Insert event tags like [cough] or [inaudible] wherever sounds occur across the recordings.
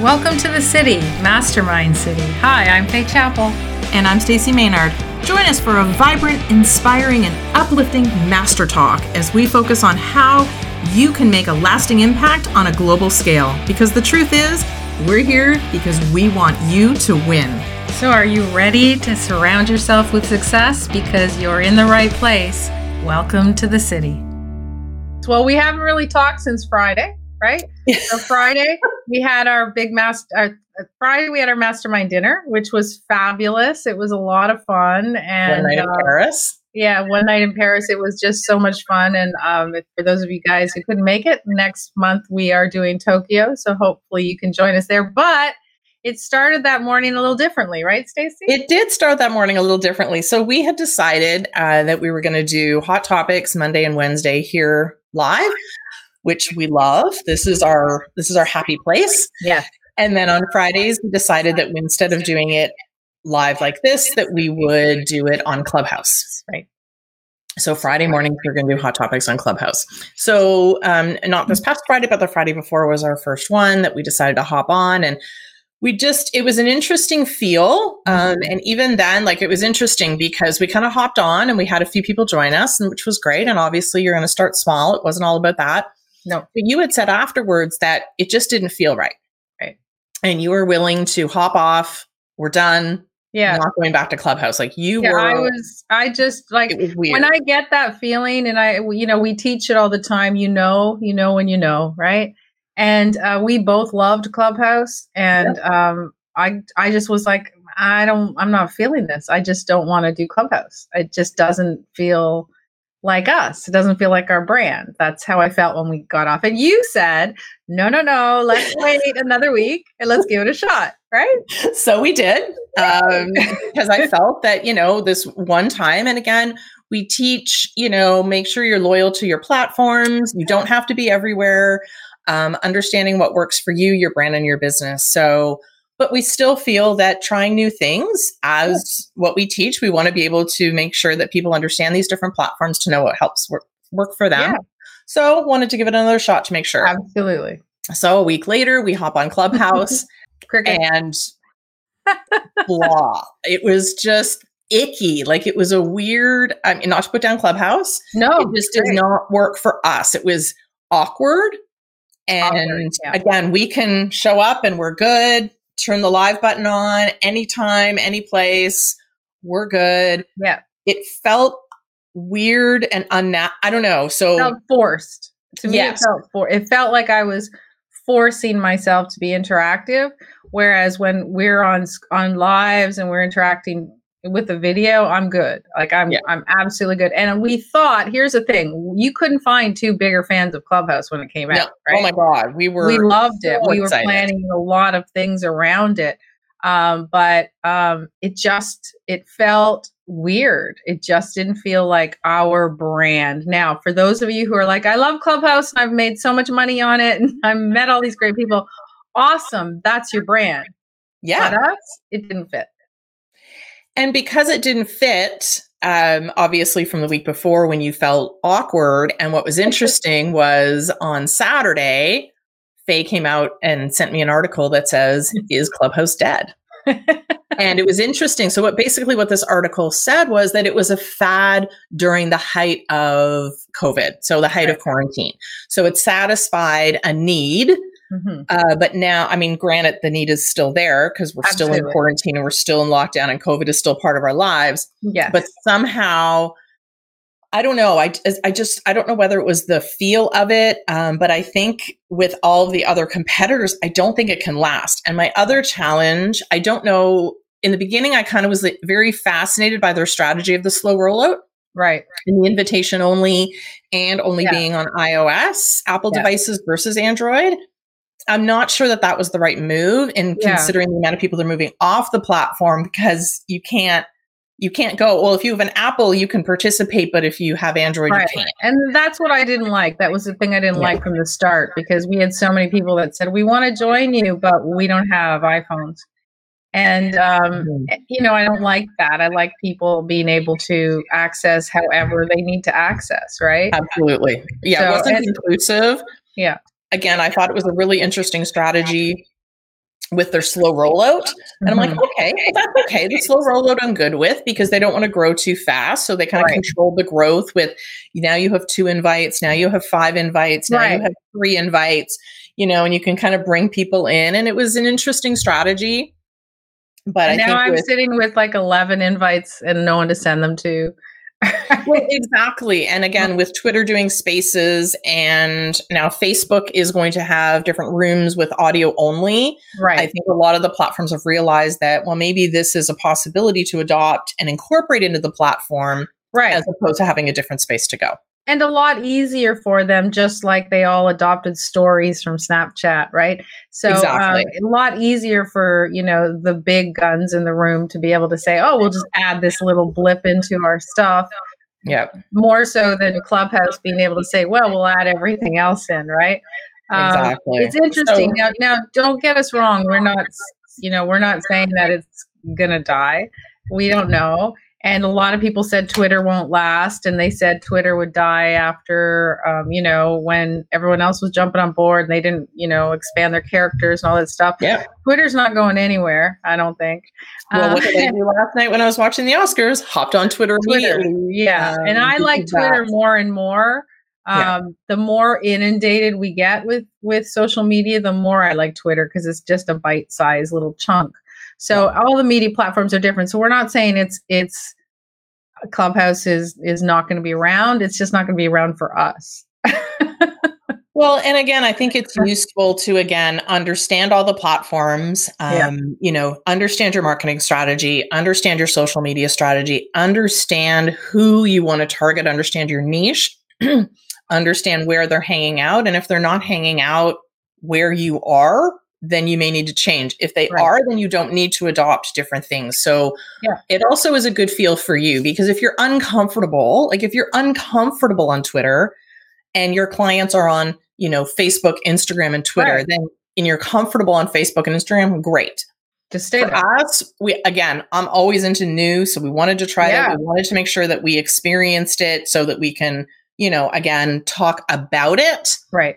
Welcome to the city, Mastermind City. Hi, I'm Faye Chapel. And I'm Stacey Maynard. Join us for a vibrant, inspiring, and uplifting master talk as we focus on how you can make a lasting impact on a global scale. Because the truth is, we're here because we want you to win. So, are you ready to surround yourself with success? Because you're in the right place. Welcome to the city. Well, we haven't really talked since Friday, right? so [laughs] Friday we had our big master. Our, Friday we had our mastermind dinner, which was fabulous. It was a lot of fun. And one night in uh, Paris. Yeah, one night in Paris. It was just so much fun. And um, for those of you guys who couldn't make it, next month we are doing Tokyo. So hopefully you can join us there. But it started that morning a little differently, right, Stacey? It did start that morning a little differently. So we had decided uh, that we were going to do hot topics Monday and Wednesday here live, which we love. This is our this is our happy place. Yeah. And then on Fridays, we decided that instead of doing it live like this, that we would do it on Clubhouse. Right. So Friday morning, we're going to do hot topics on Clubhouse. So um, not this past Friday, but the Friday before was our first one that we decided to hop on and we just it was an interesting feel um, and even then like it was interesting because we kind of hopped on and we had a few people join us and which was great and obviously you're going to start small it wasn't all about that no. But you had said afterwards that it just didn't feel right right? And you were willing to hop off we're done yeah. not going back to clubhouse. Like you yeah, were i was i just like when i get that feeling and i you know we teach it all the time you know you know when you know right? And uh, we both loved Clubhouse, and um, I I just was like, I don't, I'm not feeling this. I just don't want to do Clubhouse. It just doesn't feel like us. It doesn't feel like our brand. That's how I felt when we got off. And you said, no, no, no, let's [laughs] wait another week and let's give it a shot. Right. So we did. Um, because I felt that, you know, this one time, and again, we teach, you know, make sure you're loyal to your platforms. You don't have to be everywhere um, understanding what works for you, your brand, and your business. So, but we still feel that trying new things as what we teach, we want to be able to make sure that people understand these different platforms to know what helps work, work for them. Yeah. So, wanted to give it another shot to make sure. Absolutely. So, a week later, we hop on Clubhouse [laughs] and [laughs] blah. It was just icky. Like it was a weird, I mean, not to put down Clubhouse. No, it just did not work for us. It was awkward. And yeah. again, we can show up and we're good. Turn the live button on anytime, any place. We're good. Yeah. It felt weird and unnatural. I don't know. So it felt forced. To me, yes. it felt for it felt like I was forcing myself to be interactive. Whereas when we're on on lives and we're interacting with the video, I'm good. Like I'm yeah. I'm absolutely good. And we thought, here's the thing, you couldn't find two bigger fans of Clubhouse when it came out. Oh right? Oh my god, we were we loved it. So we were planning a lot of things around it. Um, but um, it just it felt weird. It just didn't feel like our brand. Now, for those of you who are like, I love Clubhouse and I've made so much money on it and [laughs] I've met all these great people, awesome. That's your brand. Yeah. But us, it didn't fit. And because it didn't fit, um, obviously from the week before when you felt awkward. And what was interesting [laughs] was on Saturday, Faye came out and sent me an article that says, Is Clubhouse dead? and it was interesting. So, what basically what this article said was that it was a fad during the height of COVID, so the height of quarantine. So, it satisfied a need Mm-hmm. Uh, but now, I mean, granted, the need is still there because we're Absolutely. still in quarantine and we're still in lockdown and COVID is still part of our lives. Yeah. But somehow, I don't know. I, I just, I don't know whether it was the feel of it. Um, but I think with all of the other competitors, I don't think it can last. And my other challenge, I don't know. In the beginning, I kind of was like, very fascinated by their strategy of the slow rollout. Right. And the invitation only and only yeah. being on iOS, Apple yeah. devices versus Android. I'm not sure that that was the right move in yeah. considering the amount of people that are moving off the platform because you can't you can't go well if you have an apple you can participate but if you have android right. you can't and that's what i didn't like that was the thing i didn't yeah. like from the start because we had so many people that said we want to join you but we don't have iphones and um, mm-hmm. Eh, you know i don't like that i like people being able to access however they need to access right absolutely yeah so, it wasn't and, inclusive yeah again, I thought it was a really interesting strategy. with their slow rollout. And I'm like, mm-hmm. okay, [laughs] that's okay. The slow rollout I'm good with because they don't want to grow too fast. So they kind of right. control the growth with now you have two invites, now you have five invites, now right. you have three invites, you know, and you can kind of bring people in. And it was an interesting strategy. But now I'm with, sitting with like 11 invites and no one to send them to well, exactly. And again, with Twitter doing spaces and now Facebook is going to have different rooms with audio only. Right. I think a lot of the platforms have realized that, well, maybe this is a possibility to adopt and incorporate into the platform. Right. As opposed to having a different space to go and a lot easier for them just like they all adopted stories from snapchat right? So exactly. um, a lot easier for you know the big guns in the room to be able to say oh we'll just add this little blip into our stuff. Yeah more so than clubhouse being able to say well we'll add everything else in right? Um, exactly. it's interesting. So, now now don't get us wrong we're not you know we're not saying that it's gonna die. We don't know and a lot of people said Twitter won't last, and they said Twitter would die after, um, you know, when everyone else was jumping on board and they didn't, you know, expand their characters and all that stuff. Yeah, Twitter's not going anywhere. I don't think. Well, uh, what did I do last night when I was watching the Oscars? Hopped on Twitter, Twitter Yeah, um, and I like Twitter that. more and more. Um, yeah. the more inundated we get with with social media, the more I like Twitter because it's just a bite sized little chunk. So all the media platforms are different. So we're not saying it's it's Clubhouse is is not going to be around. It's just not going to be around for us. [laughs] well, and again, I think it's useful to again understand all the platforms. Um, yeah. You know, understand your marketing strategy, understand your social media strategy, understand who you want to target, understand your niche, [clears throat] understand where they're hanging out, and if they're not hanging out where you are, then you may need to change. If they right. are, then you don't need to adopt different things. So yeah. it also is a good feel for you because if you're uncomfortable, like if you're uncomfortable on Twitter and your clients are on, you know, Facebook, Instagram, and Twitter, right. then and you're comfortable on Facebook and Instagram, great. To stay for there. us, we again, I'm always into new, so we wanted to try yeah. it. We wanted to make sure that we experienced it so that we can, you know, again talk about it. Right.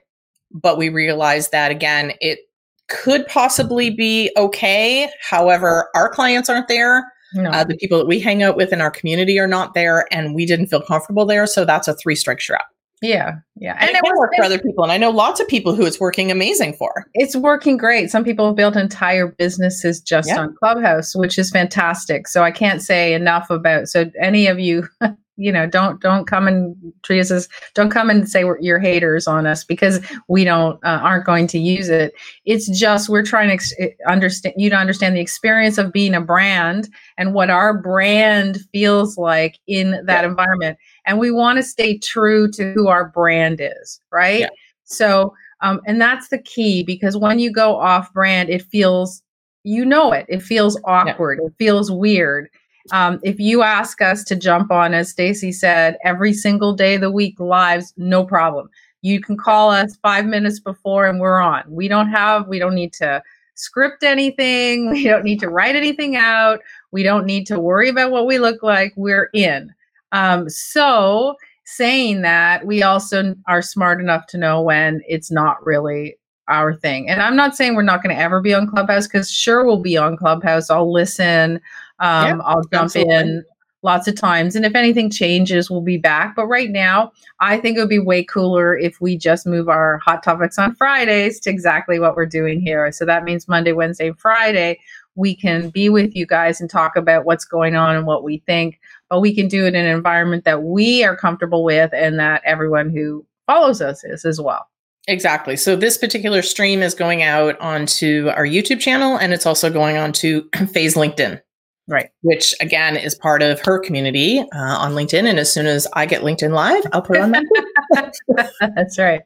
But we realized that again, it could possibly be okay. However, our clients aren't there. No. Uh, the people that we hang out with in our community are not there, and we didn't feel comfortable there. So that's a three strike you're out. Yeah, yeah, and, and it, it work for other people, and I know lots of people who it's working amazing for. It's working great. Some people have built entire businesses just yeah. on Clubhouse, which is fantastic. So I can't say enough about. So any of you [laughs] you know don't don't come and treat us as don't come and say you're haters on us because we don't uh, aren't going to use it it's just we're trying to ex- eh, understand you to understand the experience of being a brand and what our brand feels like in that yeah. environment and we want to stay true to who our brand is right yeah. so um, and that's the key because when you go off brand it feels you know it it feels awkward yeah. it feels weird um, if you ask us to jump on, as Stacey said, every single day of the week lives, no problem. You can call us five minutes before and we're on. We don't have, we don't need to script anything. [laughs] We don't need to write anything out. We don't need to worry about what we look like. We're in. Um, so, saying that, we also are smart enough to know when it's not really our thing. And I'm not saying we're not going to ever be on Clubhouse because sure we'll be on Clubhouse. I'll listen. Um, yeah, I'll jump absolutely. in lots of times. And if anything changes, we'll be back. But right now, I think it would be way cooler if we just move our hot topics on Fridays to exactly what we're doing here. So that means Monday, Wednesday, Friday, we can be with you guys and talk about what's going on and what we think. But we can do it in an environment that we are comfortable with and that everyone who follows us is as well. Exactly. So this particular stream is going out onto our YouTube channel and it's also going on to [clears throat] Faye's LinkedIn. Right. Which again is part of her community uh, on LinkedIn. And as soon as I get LinkedIn Live, I'll put it on that. [laughs] That's right.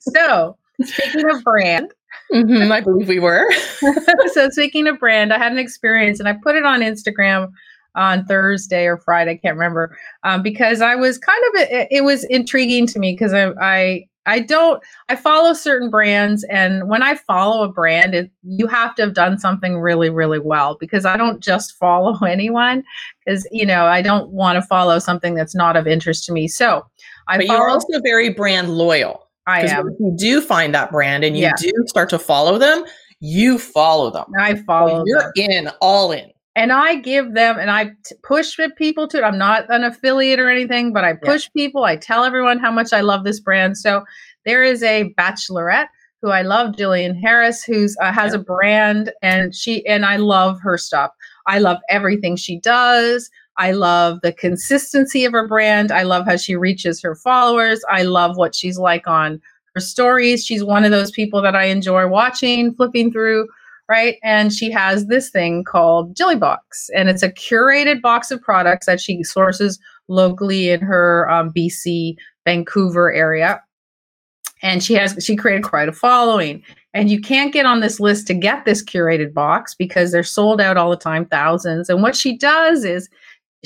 So speaking of brand, mm-hmm, I believe we were. [laughs] so speaking of brand, I had an experience and I put it on Instagram on Thursday or Friday, I can't remember, um, because I was kind of it, it was intriguing to me because I, I I don't I follow certain brands and when I follow a brand it, you have to have done something really really well because I don't just [laughs] follow anyone cuz you know I don't want to follow something that's not of interest to me. So, I But follow, you're also very brand loyal. I am. If you do find that brand and you yeah. do start to follow them, you follow them. I follow. you're them. in, all in. And I give them, and I t- push people to it. I'm not an affiliate or anything, but I push yeah. people. I tell everyone how much I love this brand. So there is a bachelorette who I love, Jillian Harris, who's uh, has yeah. a brand, and she and I love her stuff. I love everything she does. I love the consistency of her brand. I love how she reaches her followers. I love what she's like on her stories. She's one of those people that I enjoy watching, flipping through, right? And she has this thing called Jilly Box, and it's a curated box of products that she sources locally in her um, BC, Vancouver area. And she has she created quite a following. And you can't get on this list to get this curated box because they're sold out all the time, thousands. And what she does is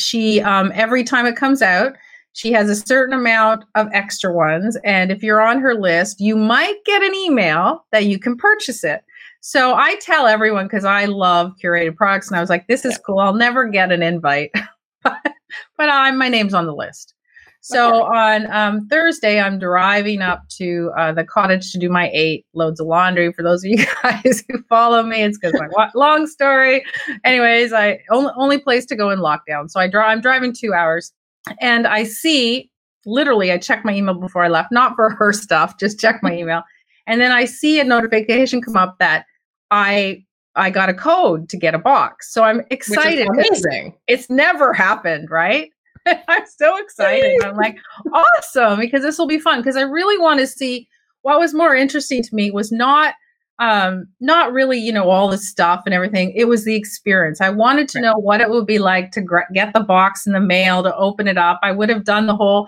she um, every time it comes out she has a certain amount of extra ones and if you're on her list you might get an email that you can purchase it so i tell everyone because i love curated products and i was like this is cool i'll never get an invite [laughs] but i'm my name's on the list so okay. on um, Thursday, I'm driving up to uh, the cottage to do my eight loads of laundry. For those of you [laughs] guys who follow me, it's because my long story. Anyways, I only only place to go in lockdown. So I draw. I'm driving two hours, and I see literally. I check my email before I left, not for her [laughs] stuff, just check my email, and then I see a notification come up that I I got a code to get a box. So I'm excited. amazing. It's never happened, right? [laughs] I'm so excited. I'm like, awesome, because this will be fun. Because I really want to see what was more interesting to me was not um not really you know all the stuff and everything it was the experience i wanted to know what it would be like to gr- get the box in the mail to open it up i would have done the whole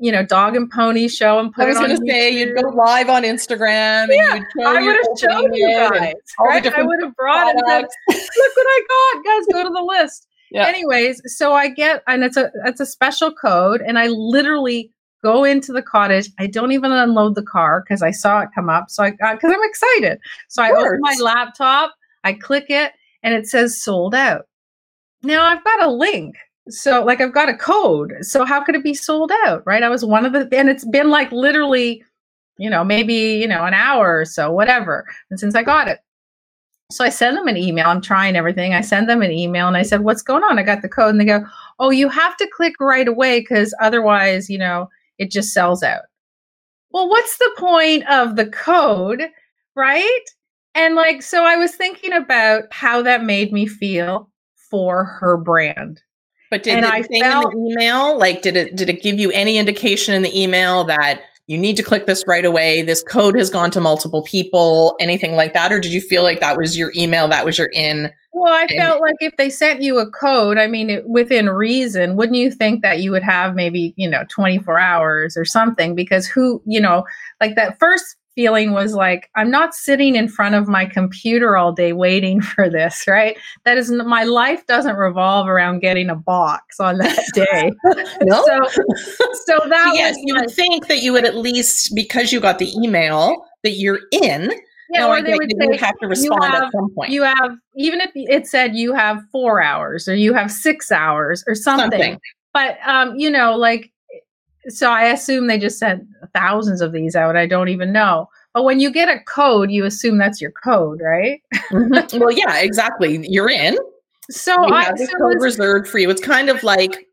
you know dog and pony show and put it on. I was going to say you'd go live on Instagram yeah, and you'd show I would have shown you guys right? I would have brought products. it said, look what I got guys go to the list yeah. Anyways, so I get and it's a it's a special code, and I literally go into the cottage. I don't even unload the car because I saw it come up. So I uh, got because I'm excited. So I open my laptop, I click it, and it says sold out. Now I've got a link. So like I've got a code. So how could it be sold out? Right. I was one of the and it's been like literally, you know, maybe, you know, an hour or so, whatever. And since I got it. So I send them an email. I'm trying everything. I send them an email and I said, What's going on? I got the code. And they go, Oh, you have to click right away because otherwise, you know, it just sells out. Well, what's the point of the code? Right. And like, so I was thinking about how that made me feel for her brand. But did and I say felt, in the email, like, did it did it give you any indication in the email that you need to click this right away. This code has gone to multiple people, anything like that? Or did you feel like that was your email, that was your in? Well, I felt like if they sent you a code, I mean, it, within reason, wouldn't you think that you would have maybe, you know, 24 hours or something? Because who, you know, like that first feeling was like i'm not sitting in front of my computer all day waiting [laughs] for this right that is my life doesn't revolve around getting a box on that [laughs] day no [laughs] so, so that yes you would think that you would at least because you got the email that you're in yeah, or they would say, you have to respond have, at some point. You have even if it said you have four hours or you have six hours or something. something. But um, you know, like so I assume they just sent thousands of these out. I don't even know. But when you get a code, you assume that's your code, right? mm-hmm. [laughs] Well, yeah, exactly. You're in. So I have so code reserved for you. It's kind of like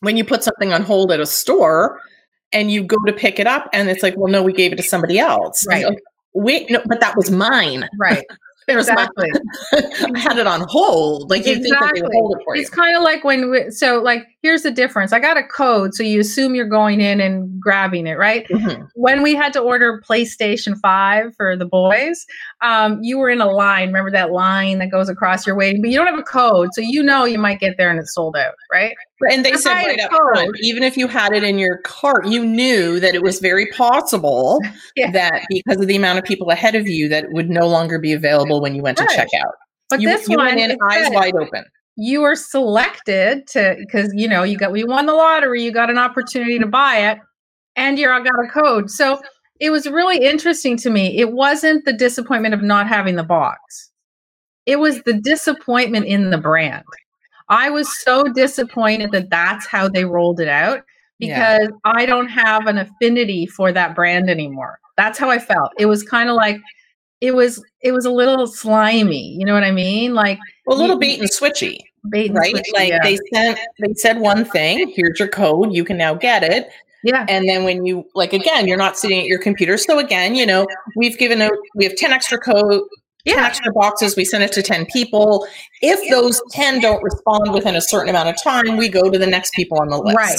when you put something on hold at a store and you go to pick it up and it's like, well, no, we gave it to somebody else. Right. Like, Wait, no, but that was mine. Right. [laughs] There's exactly. [laughs] I had it on hold. Like you exactly. think that they would hold it for you. It's kind of like when we, so like here's the difference. I got a code, so you assume you're going in and grabbing it, right? Mm-hmm. When we had to order PlayStation Five for the boys, um, you were in a line. Remember that line that goes across your waiting, but you don't have a code, so you know you might get there and it's sold out, right? And they said right up front, even if you had it in your cart, you knew that it was very possible [laughs] yeah. that because of the amount of people ahead of you, that would no longer be available when you went right. to check out. But you, this you one, went in eyes wide open. You were selected to because you know you got we won the lottery, you got an opportunity to buy it, and you got a code. So it was really interesting to me. It wasn't the disappointment of not having the box. It was the disappointment in the brand. I was so disappointed that that's how they rolled it out because yeah. I don't have an affinity for that brand anymore. That's how I felt. It was kind of like it was it was a little slimy. You know what I mean? Like a little bait and switchy. Bait and right? Switchy, like yeah. they sent they said one thing, here's your code, you can now get it. Yeah. And then when you like again, you're not sitting at your computer. So again, you know, we've given out we have 10 extra code, yeah. 10 extra boxes, we send it to 10 people. If those 10 don't respond within a certain amount of time, we go to the next people on the list. Right.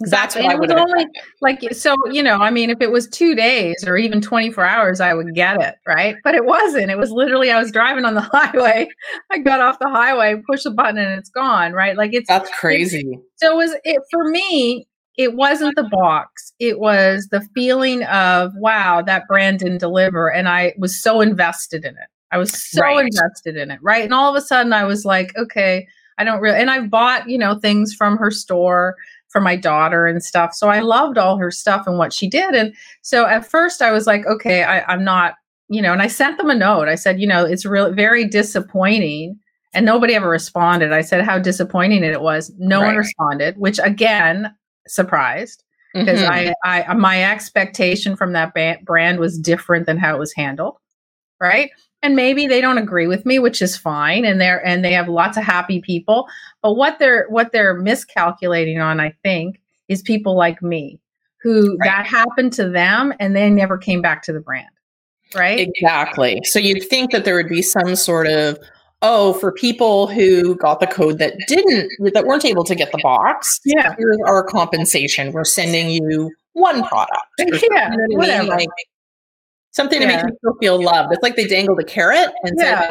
Exactly. That's what I would only like so you know, I mean if it was 2 days or even 24 hours I would get it, right? But it wasn't. It was literally I was driving on the [laughs] highway. I got off the highway, push the button and it's gone, right? Like it's That's crazy. It's, so it was it for me it wasn't the box it was the feeling of wow that brand didn't deliver and i was so invested in it i was so right. invested in it right and all of a sudden i was like okay i don't really and i've bought you know things from her store for my daughter and stuff so i loved all her stuff and what she did and so at first i was like okay I, i'm not you know and i sent them a note i said you know it's really very disappointing and nobody ever responded. I said how disappointing it was. No right. one responded, which again, surprised because mm-hmm. I, I my expectation from that ba- brand was different than how it was handled, right? And maybe they don't agree with me, which is fine, and they're and they have lots of happy people. But what they're what they're miscalculating on, I think, is people like me who right. that happened to them and they never came back to the brand, right? Exactly. So you'd think that there would be some sort of oh, for people who got the code that didn't, that weren't able to get the box, yeah, here's our compensation. We're sending you one product. [laughs] Yeah. Like, something yeah. to make people feel loved. It's like they dangled a carrot and yeah. said,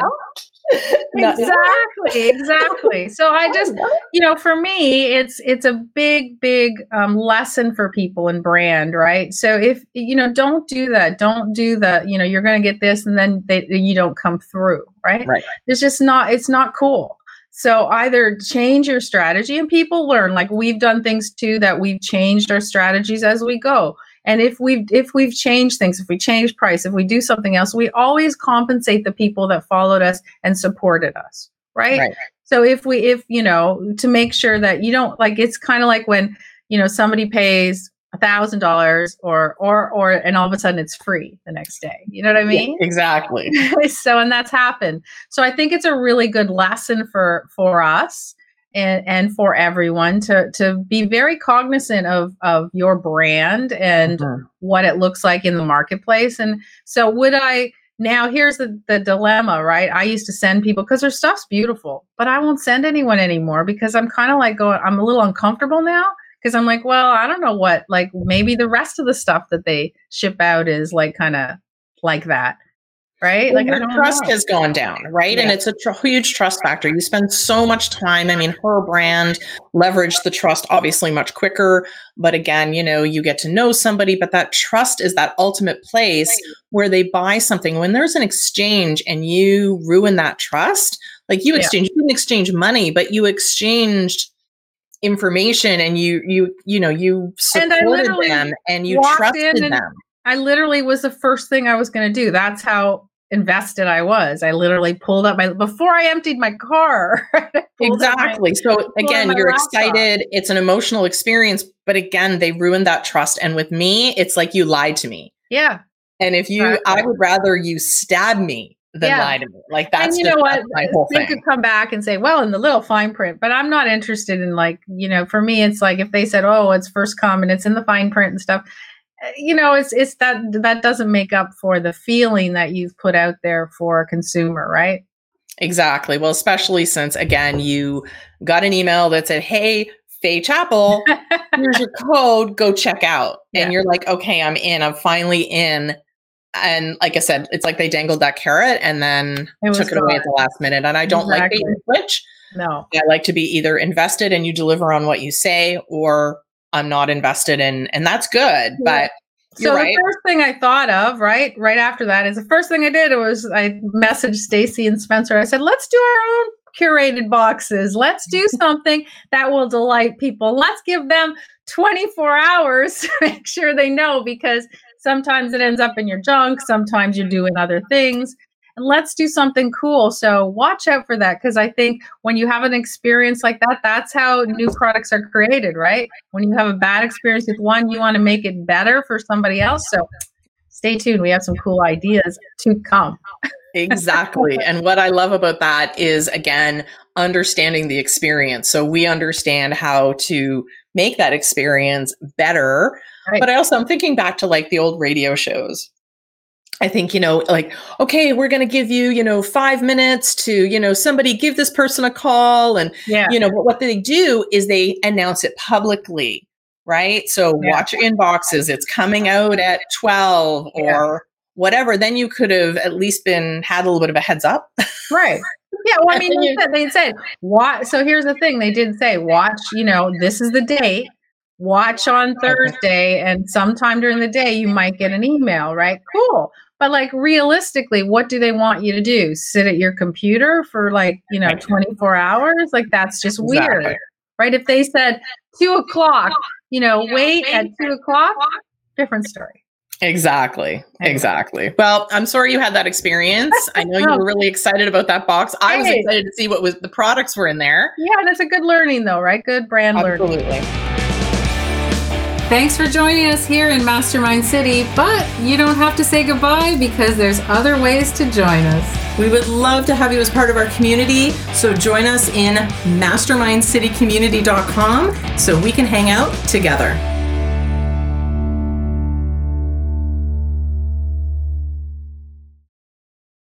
[laughs] exactly exactly. So i just you know for me it's it's a big big um, lesson for people in brand right? So if you know don't do that. Don't do that you know you're going to get this and then they, you don't come through right? Right. It's just not it's not cool. So either change your strategy and people learn. Like we've done things too that we've changed our strategies as we go and if we've if we've changed things, if we change price, if we do something else, we always compensate the people that followed us and supported us. Right. right. So if we if you know to make sure that you don't like it's kind of like when you know somebody pays a thousand dollars or or or and all of a sudden it's free the next day you know what i mean yeah, exactly [laughs] so and that's happened so i think it's a really good lesson for for us and and for everyone to to be very cognizant of of your brand and mm-hmm. what it looks like in the marketplace. And so would i now here's the, the dilemma right? I used to send people because their stuff's beautiful but i won't send anyone anymore because i'm kind of like going i'm a little uncomfortable now because i'm like well i don't know what like maybe the rest of the stuff that they ship out is like kind of like that right? Like your trust know. has gone down, right? Yeah. And it's a tr- huge trust factor. You spend so much time. I mean, her brand leveraged the trust obviously much quicker, but again, you know, you get to know somebody, but that trust is that ultimate place right. where they buy something. When there's an exchange and you ruin that trust, like you exchange, yeah. you didn't exchange money, but you exchanged information and you you you know you supported and them and you trusted them. I literally was the first thing I was going to do. That's how invested I was. I literally pulled up my before I emptied my car. [laughs] exactly. My, so again, you're excited. It's an emotional experience, but again, they ruined that trust. And with me, it's like you lied to me. Yeah. And if you, exactly. I would rather you stab me than yeah. lie to me. Like that's and you just, know what my whole they thing. could come back and say, well, in the little fine print, but I'm not interested in like, you know, for me, it's like if they said, oh, it's first come and it's in the fine print and stuff you know it's it's that that doesn't make up for the feeling that you've put out there for a consumer right exactly well especially since again you got an email that said hey Faye Chapel, here's your [laughs] code, go check out. And you're like, okay, I'm in, I'm finally in. And like I said, it's like they dangled that carrot and then it took it away at the last minute. And I don't exactly. like bait and switch. No. I like to be either invested and you deliver on what you say or I'm not invested in, and that's good. But so right. the first thing I thought of, right, right after that, is the first thing I did was I messaged Stacey and Spencer. I said, "Let's do our own curated boxes. Let's do [laughs] something that will delight people. Let's give them 24 hours [laughs] to make sure they know because sometimes it ends up in your junk. Sometimes you're doing other things let's do something cool. So watch out for that because I think when you have an experience like that, that's how new products are created, right? When you have a bad experience with one, you want to make it better for somebody else. So stay tuned. We have some cool ideas to come. exactly. And what I love about that is, again, understanding the experience. So we understand how to make that experience better. Right. But I also, I'm thinking back to like the old radio shows. I think, you know, like, okay, we're going to give you, you know, five minutes to, you know, somebody give this person a call. And, yeah. you know, but what they do is they announce it publicly, right? So yeah. watch your inboxes. It's coming out at 12 or yeah. whatever. Then you could have at least been, had a little bit of a heads up. Right. Yeah. Well, I mean, they said, they said, what? So here's the thing they did say, watch, you know, this is the date watch on Thursday and sometime during the day you might get an email, right? Cool. But like realistically, what do they want you to do? Sit at your computer for like, you know, 24 hours? Like that's just weird. Right. If they said two o'clock, you know, wait at two o'clock, different story. Exactly. Exactly. Well, I'm sorry you had that experience. I know you [laughs] oh. were really excited about that box. I was excited to see what was the products were in there. Yeah, and it's a good learning though, right? Good brand learning. Absolutely. learning. Thanks for joining us here in Mastermind City, but you don't have to say goodbye because there's other ways to join us. We would love to have you as part of our community, so join us in mastermindcitycommunity.com so we can hang out together.